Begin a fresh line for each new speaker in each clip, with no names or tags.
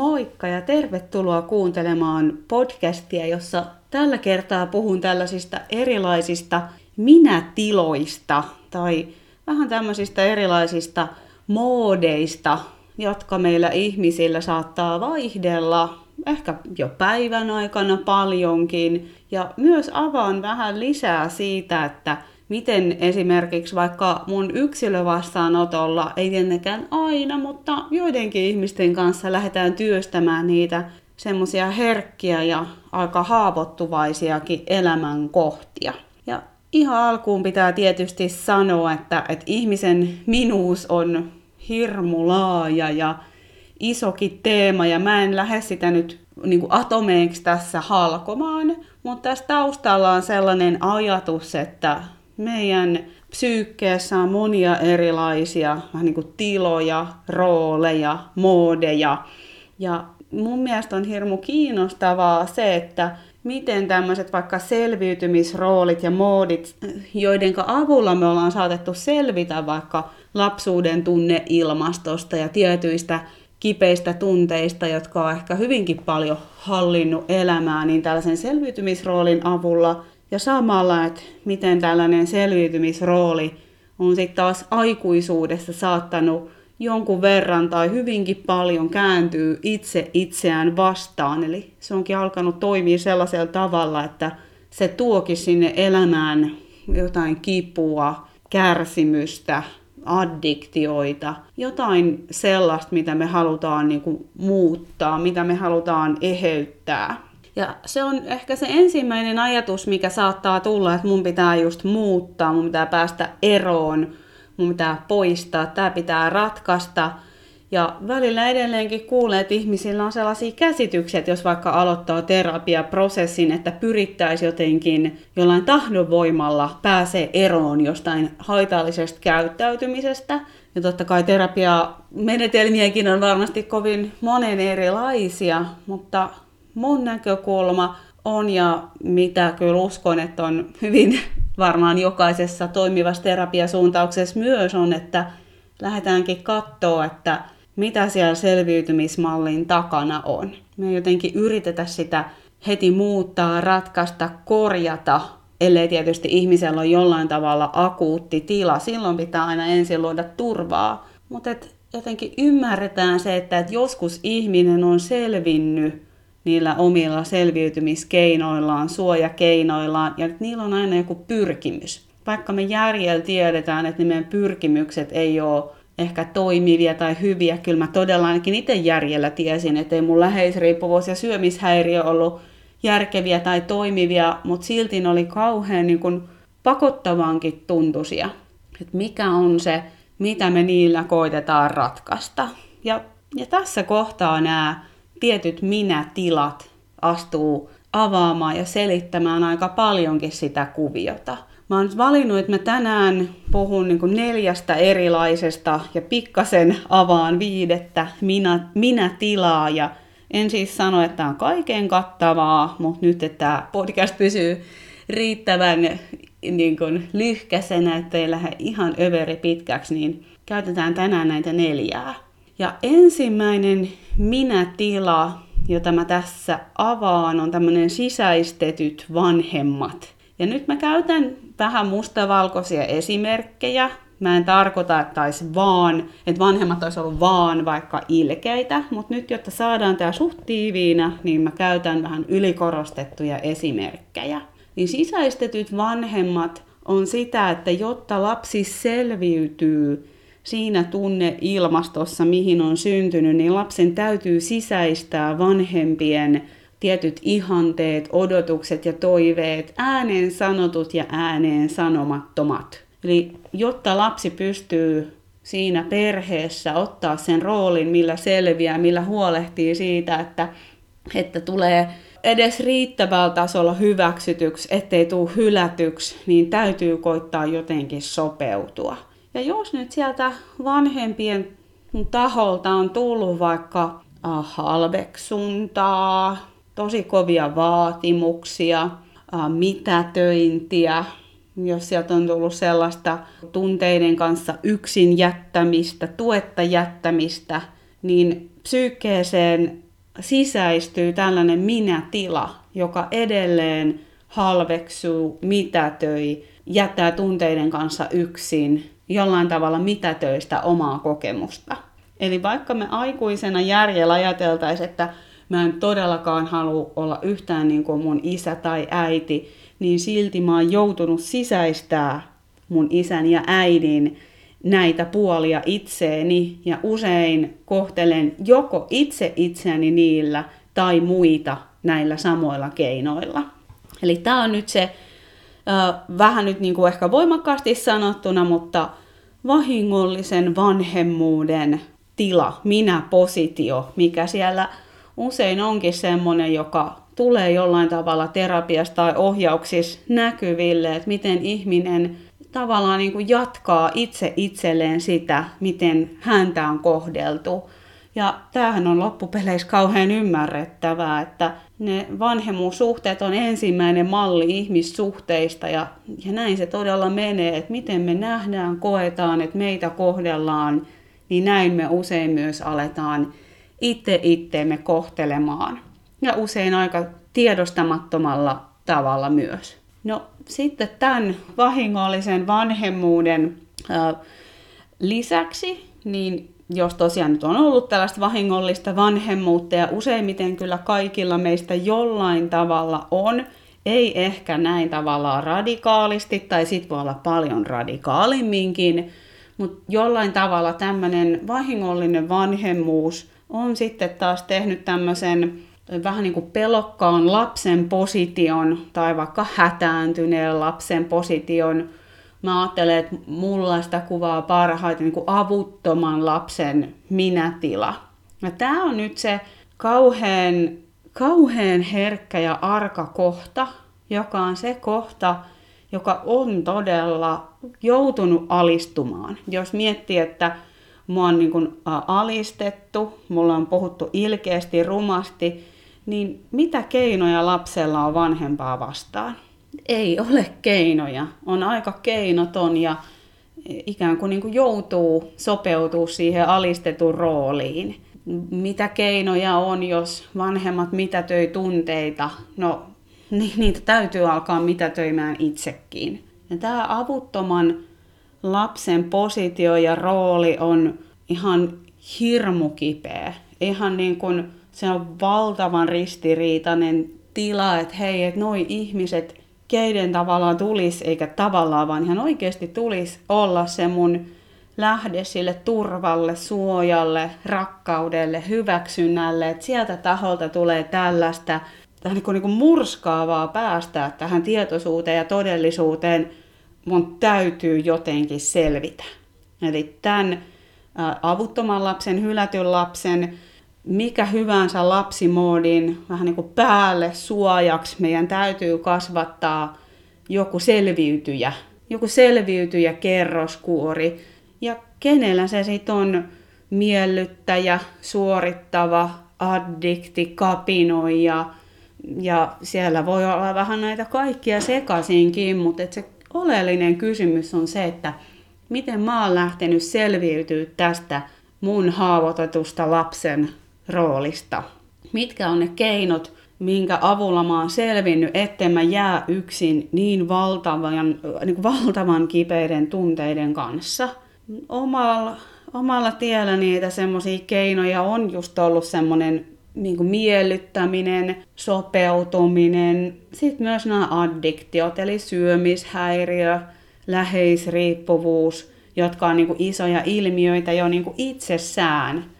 Moikka ja tervetuloa kuuntelemaan podcastia, jossa tällä kertaa puhun tällaisista erilaisista minätiloista tai vähän tämmöisistä erilaisista moodeista, jotka meillä ihmisillä saattaa vaihdella ehkä jo päivän aikana paljonkin. Ja myös avaan vähän lisää siitä, että miten esimerkiksi vaikka mun yksilövastaanotolla, ei tietenkään aina, mutta joidenkin ihmisten kanssa lähdetään työstämään niitä semmoisia herkkiä ja aika haavoittuvaisiakin elämänkohtia. Ja ihan alkuun pitää tietysti sanoa, että, että ihmisen minuus on hirmu laaja ja isokin teema, ja mä en lähde sitä nyt niin kuin atomeiksi tässä halkomaan, mutta tässä taustalla on sellainen ajatus, että meidän psyykkeessä on monia erilaisia vähän niin kuin tiloja, rooleja, moodeja. Ja mun mielestä on hirmu kiinnostavaa se, että miten tämmöiset vaikka selviytymisroolit ja moodit, joiden avulla me ollaan saatettu selvitä vaikka lapsuuden tunneilmastosta ja tietyistä kipeistä tunteista, jotka on ehkä hyvinkin paljon hallinnut elämää, niin tällaisen selviytymisroolin avulla ja samalla, että miten tällainen selviytymisrooli on sitten taas aikuisuudessa saattanut jonkun verran tai hyvinkin paljon kääntyy itse itseään vastaan. Eli se onkin alkanut toimia sellaisella tavalla, että se tuokin sinne elämään jotain kipua, kärsimystä, addiktioita, jotain sellaista, mitä me halutaan niin kuin, muuttaa, mitä me halutaan eheyttää. Ja se on ehkä se ensimmäinen ajatus, mikä saattaa tulla, että mun pitää just muuttaa, mun pitää päästä eroon, mun pitää poistaa, tämä pitää ratkaista. Ja välillä edelleenkin kuulee, että ihmisillä on sellaisia käsityksiä, että jos vaikka aloittaa terapiaprosessin, että pyrittäisiin jotenkin jollain tahdonvoimalla pääsee eroon jostain haitallisesta käyttäytymisestä. Ja totta kai terapiamenetelmiäkin on varmasti kovin monen erilaisia, mutta mun näkökulma on ja mitä kyllä uskon, että on hyvin varmaan jokaisessa toimivassa terapiasuuntauksessa myös on, että lähdetäänkin katsoa, että mitä siellä selviytymismallin takana on. Me jotenkin yritetä sitä heti muuttaa, ratkaista, korjata, ellei tietysti ihmisellä ole jollain tavalla akuutti tila. Silloin pitää aina ensin luoda turvaa. Mutta jotenkin ymmärretään se, että et joskus ihminen on selvinnyt niillä omilla selviytymiskeinoillaan, suojakeinoillaan, ja niillä on aina joku pyrkimys. Vaikka me järjellä tiedetään, että meidän pyrkimykset ei ole ehkä toimivia tai hyviä, kyllä mä todella ainakin itse järjellä tiesin, että ei mun läheisriippuvuus ja syömishäiriö ollut järkeviä tai toimivia, mutta silti ne oli kauhean niin kuin pakottavankin tuntuisia. Että mikä on se, mitä me niillä koitetaan ratkaista. Ja, ja tässä kohtaa nämä tietyt minä-tilat astuu avaamaan ja selittämään aika paljonkin sitä kuviota. Mä oon valinnut, että mä tänään puhun niin neljästä erilaisesta ja pikkasen avaan viidettä minä, minä-tilaa. Ja en siis sano, että tämä on kaiken kattavaa, mutta nyt, että tämä podcast pysyy riittävän niin kuin lyhkäisenä, ettei lähde ihan överi pitkäksi, niin käytetään tänään näitä neljää. Ja ensimmäinen minä-tila, jota mä tässä avaan, on tämmöinen sisäistetyt vanhemmat. Ja nyt mä käytän vähän mustavalkoisia esimerkkejä. Mä en tarkoita, että olisi vaan, että vanhemmat olisi ollut vaan vaikka ilkeitä, mutta nyt jotta saadaan tämä suht tiiviinä, niin mä käytän vähän ylikorostettuja esimerkkejä. Niin sisäistetyt vanhemmat on sitä, että jotta lapsi selviytyy siinä tunneilmastossa, mihin on syntynyt, niin lapsen täytyy sisäistää vanhempien tietyt ihanteet, odotukset ja toiveet, ääneen sanotut ja ääneen sanomattomat. Eli jotta lapsi pystyy siinä perheessä ottaa sen roolin, millä selviää, millä huolehtii siitä, että, että tulee edes riittävällä tasolla hyväksytyksi, ettei tule hylätyksi, niin täytyy koittaa jotenkin sopeutua. Ja jos nyt sieltä vanhempien taholta on tullut vaikka äh, halveksuntaa, tosi kovia vaatimuksia, äh, mitätöintiä, jos sieltä on tullut sellaista tunteiden kanssa yksin jättämistä, tuetta jättämistä, niin psyykkeeseen sisäistyy tällainen minä-tila, joka edelleen halveksuu, mitätöi, jättää tunteiden kanssa yksin, jollain tavalla mitätöistä omaa kokemusta. Eli vaikka me aikuisena järjellä ajateltaisiin, että mä en todellakaan halua olla yhtään niin kuin mun isä tai äiti, niin silti mä oon joutunut sisäistää mun isän ja äidin näitä puolia itseeni ja usein kohtelen joko itse itseäni niillä tai muita näillä samoilla keinoilla. Eli tämä on nyt se vähän nyt niin kuin ehkä voimakkaasti sanottuna, mutta vahingollisen vanhemmuuden tila, minä-positio, mikä siellä usein onkin semmoinen, joka tulee jollain tavalla terapiasta tai ohjauksissa näkyville, että miten ihminen tavallaan niin kuin jatkaa itse itselleen sitä, miten häntä on kohdeltu. Ja tämähän on loppupeleissä kauhean ymmärrettävää, että ne vanhemmuussuhteet on ensimmäinen malli ihmissuhteista ja, ja näin se todella menee, että miten me nähdään, koetaan, että meitä kohdellaan, niin näin me usein myös aletaan itse itteemme kohtelemaan. Ja usein aika tiedostamattomalla tavalla myös. No sitten tämän vahingollisen vanhemmuuden äh, lisäksi, niin jos tosiaan nyt on ollut tällaista vahingollista vanhemmuutta ja useimmiten kyllä kaikilla meistä jollain tavalla on, ei ehkä näin tavallaan radikaalisti tai sit voi olla paljon radikaalimminkin, mutta jollain tavalla tämmöinen vahingollinen vanhemmuus on sitten taas tehnyt tämmöisen vähän niin kuin pelokkaan lapsen position tai vaikka hätääntyneen lapsen position. Mä ajattelen, että mulla sitä kuvaa parhaiten niin kuin avuttoman lapsen minätila. Ja tämä on nyt se kauhean, kauhean herkkä ja arka kohta, joka on se kohta, joka on todella joutunut alistumaan. Jos miettii, että mua on niin kuin alistettu, mulla on puhuttu ilkeästi, rumasti, niin mitä keinoja lapsella on vanhempaa vastaan? Ei ole keinoja. On aika keinoton ja ikään kuin, niin kuin joutuu sopeutuu siihen alistetun rooliin. Mitä keinoja on, jos vanhemmat mitätöi tunteita? No, niitä täytyy alkaa mitätöimään itsekin. Ja tämä avuttoman lapsen positio ja rooli on ihan hirmu kipeä. Ihan niin kuin se on valtavan ristiriitainen tila, että hei, että noi ihmiset, keiden tavallaan tulisi, eikä tavallaan, vaan ihan oikeasti tulisi olla se mun lähde sille turvalle, suojalle, rakkaudelle, hyväksynnälle, että sieltä taholta tulee tällaista niin kuin, niin kuin murskaavaa päästää tähän tietoisuuteen ja todellisuuteen, mun täytyy jotenkin selvitä. Eli tämän avuttoman lapsen, hylätyn lapsen, mikä hyvänsä lapsimoodin vähän niin kuin päälle suojaksi meidän täytyy kasvattaa joku selviytyjä, joku selviytyjä kerroskuori. Ja kenellä se sitten on miellyttäjä, suorittava, addikti, kapinoija. Ja siellä voi olla vähän näitä kaikkia sekaisinkin, mutta se oleellinen kysymys on se, että miten mä oon lähtenyt selviytyä tästä mun haavoitetusta lapsen roolista. Mitkä on ne keinot, minkä avulla mä oon selvinnyt, etten mä jää yksin niin valtavan, niin kuin valtavan kipeiden tunteiden kanssa. Omalla, omalla tiellä niitä semmoisia keinoja on just ollut semmoinen niin kuin miellyttäminen, sopeutuminen, sitten myös nämä addiktiot, eli syömishäiriö, läheisriippuvuus, jotka on niin kuin isoja ilmiöitä jo niin kuin itsessään –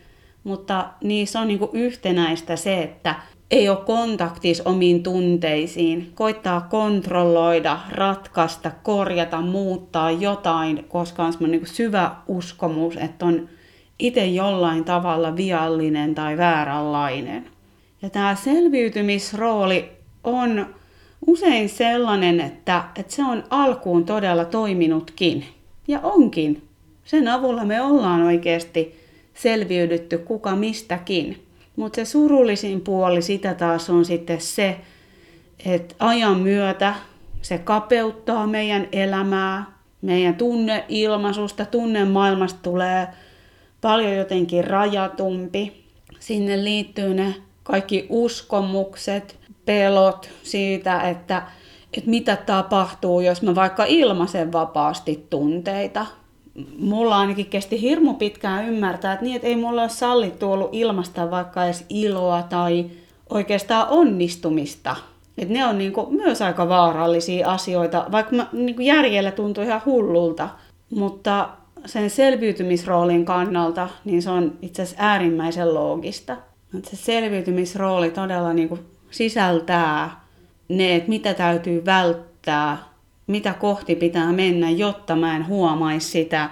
mutta niissä on niin yhtenäistä se, että ei ole kontaktis omiin tunteisiin, koittaa kontrolloida, ratkaista, korjata, muuttaa jotain, koska on semmoinen niin syvä uskomus, että on itse jollain tavalla viallinen tai vääränlainen. Ja tämä selviytymisrooli on usein sellainen, että, että se on alkuun todella toiminutkin. Ja onkin. Sen avulla me ollaan oikeasti selviydytty kuka mistäkin. Mutta se surullisin puoli sitä taas on sitten se, että ajan myötä se kapeuttaa meidän elämää, meidän tunneilmaisusta, tunnemaailmasta tulee paljon jotenkin rajatumpi. Sinne liittyy ne kaikki uskomukset, pelot siitä, että, että mitä tapahtuu, jos mä vaikka ilmaisen vapaasti tunteita. Mulla ainakin kesti hirmu pitkään ymmärtää, että niin, että ei mulla ole sallittu ollut ilmasta vaikka edes iloa tai oikeastaan onnistumista. Että ne on niinku myös aika vaarallisia asioita, vaikka mä, niinku järjellä tuntuu ihan hullulta. Mutta sen selviytymisroolin kannalta, niin se on itse asiassa äärimmäisen loogista. Että se selviytymisrooli todella niin kuin sisältää ne, että mitä täytyy välttää, mitä kohti pitää mennä, jotta mä en huomaisi sitä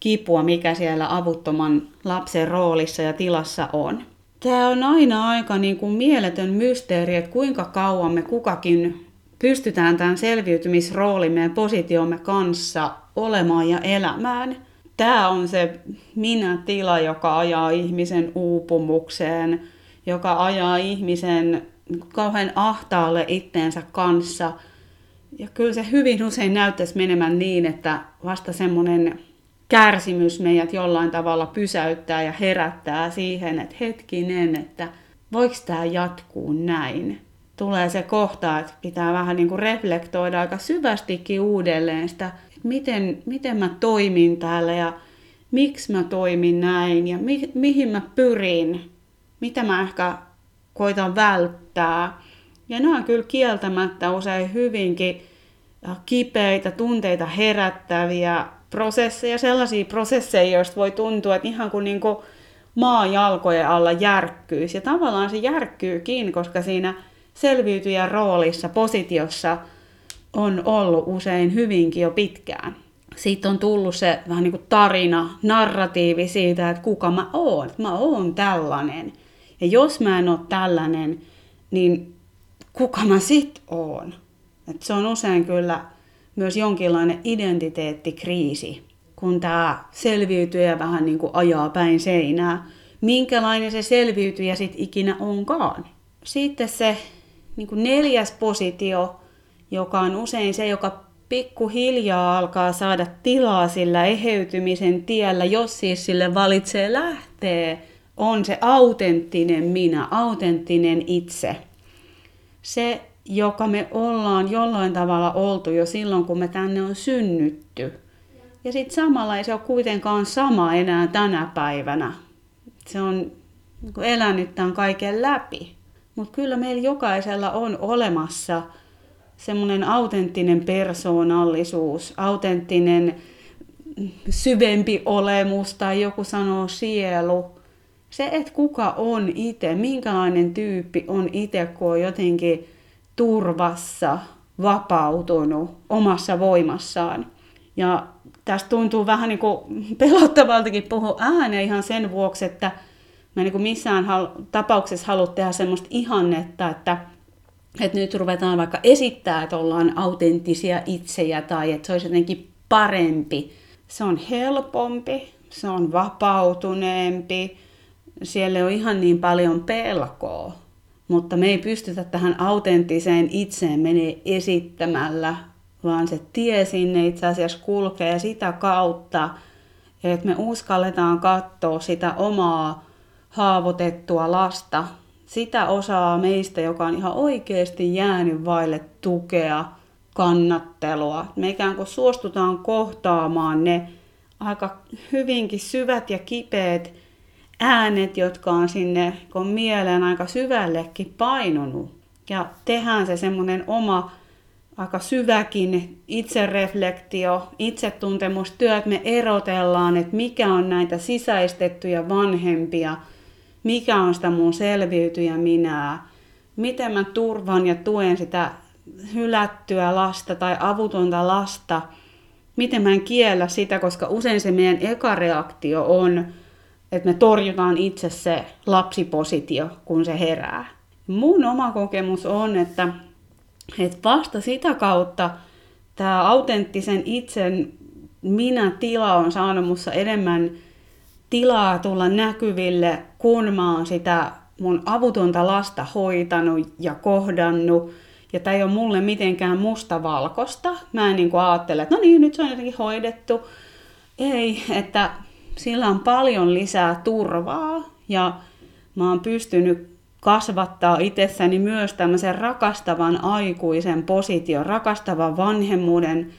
kipua, mikä siellä avuttoman lapsen roolissa ja tilassa on. Tämä on aina aika niin kuin mieletön mysteeri, että kuinka kauan me kukakin pystytään tämän selviytymisroolimme ja positiomme kanssa olemaan ja elämään. Tämä on se minä-tila, joka ajaa ihmisen uupumukseen, joka ajaa ihmisen kauhean ahtaalle itteensä kanssa. Ja kyllä se hyvin usein näyttäisi menemään niin, että vasta semmoinen kärsimys meidät jollain tavalla pysäyttää ja herättää siihen, että hetkinen, että voiko tämä jatkuu näin tulee se kohta, että pitää vähän niin kuin reflektoida aika syvästikin uudelleen sitä, että miten, miten mä toimin täällä ja miksi mä toimin näin ja mi, mihin mä pyrin, mitä mä ehkä koitan välttää. Ja nämä on kyllä kieltämättä usein hyvinkin äh, kipeitä, tunteita herättäviä prosesseja, sellaisia prosesseja, joista voi tuntua, että ihan kuin, niin kuin maa jalkojen alla järkkyisi. Ja tavallaan se järkkyykin, koska siinä selviytyjän roolissa, positiossa on ollut usein hyvinkin jo pitkään. Siitä on tullut se vähän niin kuin tarina, narratiivi siitä, että kuka mä oon. Että mä oon tällainen. Ja jos mä en ole tällainen, niin kuka mä sit oon? Että se on usein kyllä myös jonkinlainen identiteettikriisi, kun tämä selviytyjä vähän niin kuin ajaa päin seinää. Minkälainen se selviytyjä sitten ikinä onkaan. Sitten se niin kuin neljäs positio, joka on usein se, joka pikkuhiljaa alkaa saada tilaa sillä eheytymisen tiellä, jos siis sille valitsee lähtee, on se autenttinen minä, autenttinen itse. Se, joka me ollaan jollain tavalla oltu jo silloin, kun me tänne on synnytty. Ja sitten samalla ei se ole kuitenkaan sama enää tänä päivänä. Se on niin elänyt tämän kaiken läpi. Mutta kyllä meillä jokaisella on olemassa semmoinen autenttinen persoonallisuus, autenttinen syvempi olemus tai joku sanoo sielu. Se, että kuka on itse, minkälainen tyyppi on itse, kun on jotenkin turvassa, vapautunut omassa voimassaan. Ja tästä tuntuu vähän niin kuin pelottavaltakin puhua ääneen ihan sen vuoksi, että mä niin kuin missään hal- tapauksessa halua tehdä semmoista ihannetta, että, että nyt ruvetaan vaikka esittää, että ollaan autenttisia itsejä tai että se olisi jotenkin parempi. Se on helpompi, se on vapautuneempi, siellä on ihan niin paljon pelkoa, mutta me ei pystytä tähän autenttiseen itseen menee esittämällä, vaan se tie sinne itse asiassa kulkee sitä kautta, että me uskalletaan katsoa sitä omaa haavoitettua lasta, sitä osaa meistä, joka on ihan oikeasti jäänyt vaille tukea, kannattelua. Me ikään kuin suostutaan kohtaamaan ne aika hyvinkin syvät ja kipeät äänet, jotka on sinne kun mieleen aika syvällekin painunut. Ja tehdään se semmoinen oma aika syväkin itsereflektio, itsetuntemustyö, että me erotellaan, että mikä on näitä sisäistettyjä vanhempia – mikä on sitä mun selviytyjä minää, miten mä turvan ja tuen sitä hylättyä lasta tai avutonta lasta, miten mä en kiellä sitä, koska usein se meidän eka reaktio on, että me torjutaan itse se lapsipositio, kun se herää. Mun oma kokemus on, että, että vasta sitä kautta tämä autenttisen itsen minä-tila on saanut mussa enemmän tilaa tulla näkyville, kun mä oon sitä mun avutonta lasta hoitanut ja kohdannut. Ja tämä ei ole mulle mitenkään mustavalkosta. Mä en niin kuin ajattele, että no niin, nyt se on jotenkin hoidettu. Ei, että sillä on paljon lisää turvaa ja mä oon pystynyt kasvattaa itsessäni myös tämmöisen rakastavan aikuisen position, rakastavan vanhemmuuden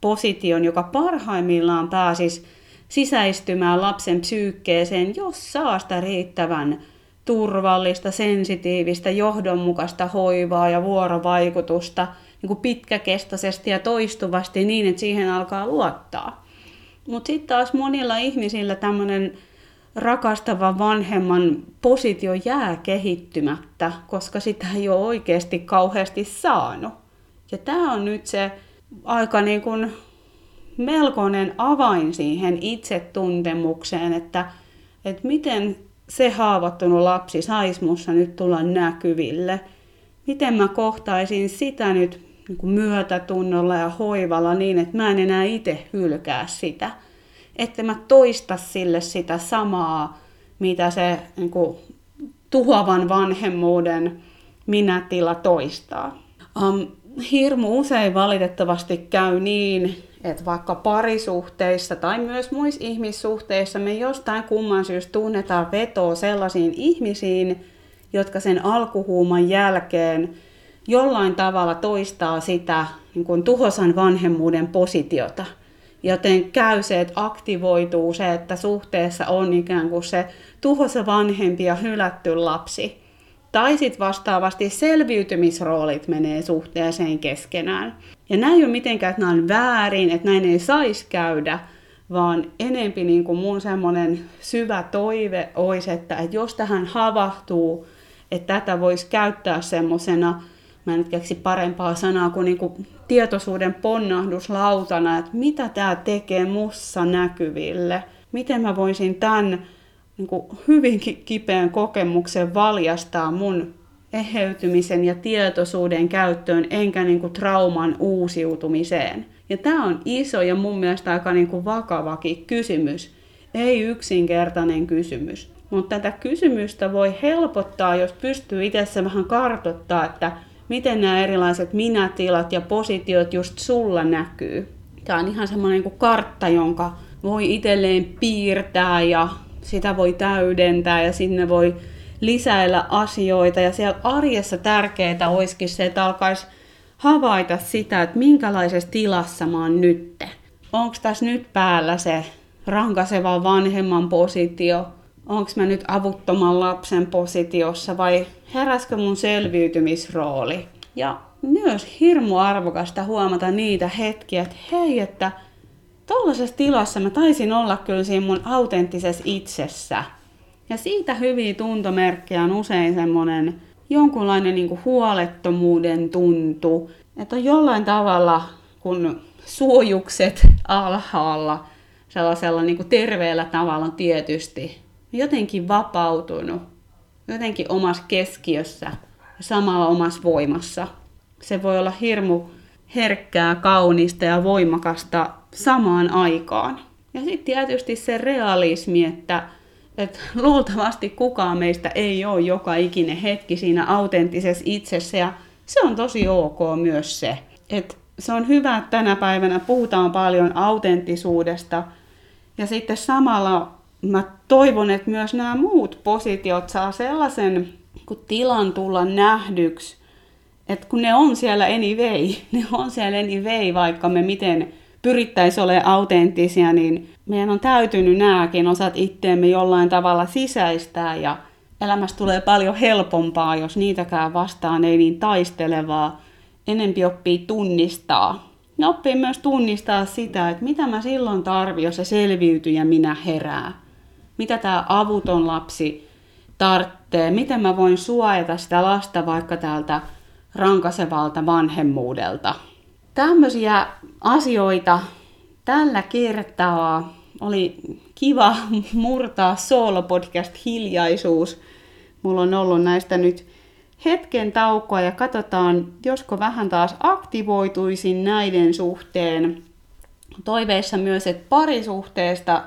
position, joka parhaimmillaan pääsisi sisäistymään lapsen psyykkeeseen, jos saa sitä riittävän turvallista, sensitiivistä, johdonmukaista hoivaa ja vuorovaikutusta niin kuin pitkäkestoisesti ja toistuvasti niin, että siihen alkaa luottaa. Mutta sitten taas monilla ihmisillä tämmöinen rakastava vanhemman positio jää kehittymättä, koska sitä ei ole oikeasti kauheasti saanut. Ja tämä on nyt se aika niin kuin melkoinen avain siihen itsetuntemukseen, että, että miten se haavoittunut lapsi saisi nyt tulla näkyville. Miten mä kohtaisin sitä nyt niin kuin myötätunnolla ja hoivalla niin, että mä en enää itse hylkää sitä. Että mä toista sille sitä samaa, mitä se niin kuin, tuhoavan vanhemmuuden minätila toistaa. Um, hirmu usein valitettavasti käy niin, että vaikka parisuhteissa tai myös muissa ihmissuhteissa me jostain kumman syystä tunnetaan vetoa sellaisiin ihmisiin, jotka sen alkuhuuman jälkeen jollain tavalla toistaa sitä niin kuin tuhosan vanhemmuuden positiota. Joten käy se, että aktivoituu se, että suhteessa on ikään kuin se tuhosa vanhempi ja hylätty lapsi. Tai sitten vastaavasti selviytymisroolit menee suhteeseen keskenään. Ja näin ei ole mitenkään, että nämä on väärin, että näin ei saisi käydä, vaan enempi niin kuin mun semmoinen syvä toive olisi, että, että jos tähän havahtuu, että tätä voisi käyttää semmoisena, mä en nyt keksi parempaa sanaa kuin, niin kuin tietoisuuden ponnahduslautana, että mitä tämä tekee mussa näkyville, miten mä voisin tämän niin kuin hyvinkin kipeän kokemuksen valjastaa mun eheytymisen ja tietoisuuden käyttöön, enkä niin kuin trauman uusiutumiseen. Ja tämä on iso ja mun mielestä aika kuin vakavakin kysymys, ei yksinkertainen kysymys. Mutta tätä kysymystä voi helpottaa, jos pystyy itse vähän kartottaa, että miten nämä erilaiset minätilat ja positiot just sulla näkyy. Tämä on ihan semmoinen kuin kartta, jonka voi itselleen piirtää ja sitä voi täydentää ja sinne voi lisäillä asioita. Ja siellä arjessa tärkeää olisikin se, että alkaisi havaita sitä, että minkälaisessa tilassa mä oon nyt. Onko tässä nyt päällä se rankaseva vanhemman positio? Onko mä nyt avuttoman lapsen positiossa vai heräskö mun selviytymisrooli? Ja myös hirmu arvokasta huomata niitä hetkiä, että hei, että tuollaisessa tilassa mä taisin olla kyllä siinä mun autenttisessa itsessä. Ja siitä hyviä tuntomerkkejä on usein semmoinen jonkunlainen niin huolettomuuden tuntu, että on jollain tavalla, kun suojukset alhaalla, sellaisella niin terveellä tavalla tietysti, jotenkin vapautunut, jotenkin omassa keskiössä ja samalla omassa voimassa. Se voi olla hirmu herkkää, kaunista ja voimakasta samaan aikaan. Ja sitten tietysti se realismi, että, että luultavasti kukaan meistä ei ole joka ikinen hetki siinä autenttisessa itsessä ja se on tosi ok myös se. Että se on hyvä, että tänä päivänä puhutaan paljon autenttisuudesta ja sitten samalla mä toivon, että myös nämä muut positiot saa sellaisen kun tilan tulla nähdyksi, että kun ne on siellä anyway, ne on siellä anyway, vaikka me miten pyrittäisiin olemaan autenttisia, niin meidän on täytynyt nämäkin osat itteemme jollain tavalla sisäistää ja elämästä tulee paljon helpompaa, jos niitäkään vastaan ei niin taistelevaa. Enempi oppii tunnistaa. Ja oppii myös tunnistaa sitä, että mitä mä silloin tarvitsen, jos se selviytyjä minä herää. Mitä tämä avuton lapsi tarvitsee, miten mä voin suojata sitä lasta vaikka täältä rankasevalta vanhemmuudelta. Tämmöisiä asioita tällä kertaa oli kiva murtaa soolopodcast hiljaisuus. Mulla on ollut näistä nyt hetken taukoa ja katsotaan, josko vähän taas aktivoituisin näiden suhteen. Toiveissa myös, että parisuhteesta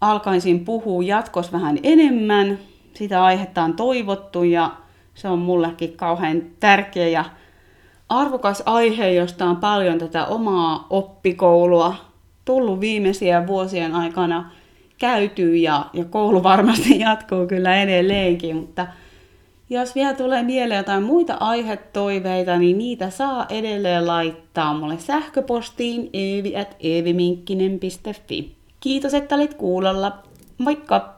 alkaisin puhua jatkos vähän enemmän. Sitä aihetta on toivottu ja se on mullekin kauhean tärkeä ja arvokas aihe, josta on paljon tätä omaa oppikoulua tullut viimeisiä vuosien aikana käyty ja, ja koulu varmasti jatkuu kyllä edelleenkin, mutta Jos vielä tulee mieleen jotain muita aihetoiveita, niin niitä saa edelleen laittaa mulle sähköpostiin eevi.eeviminkkinen.fi. Kiitos, että olit kuulolla. Moikka!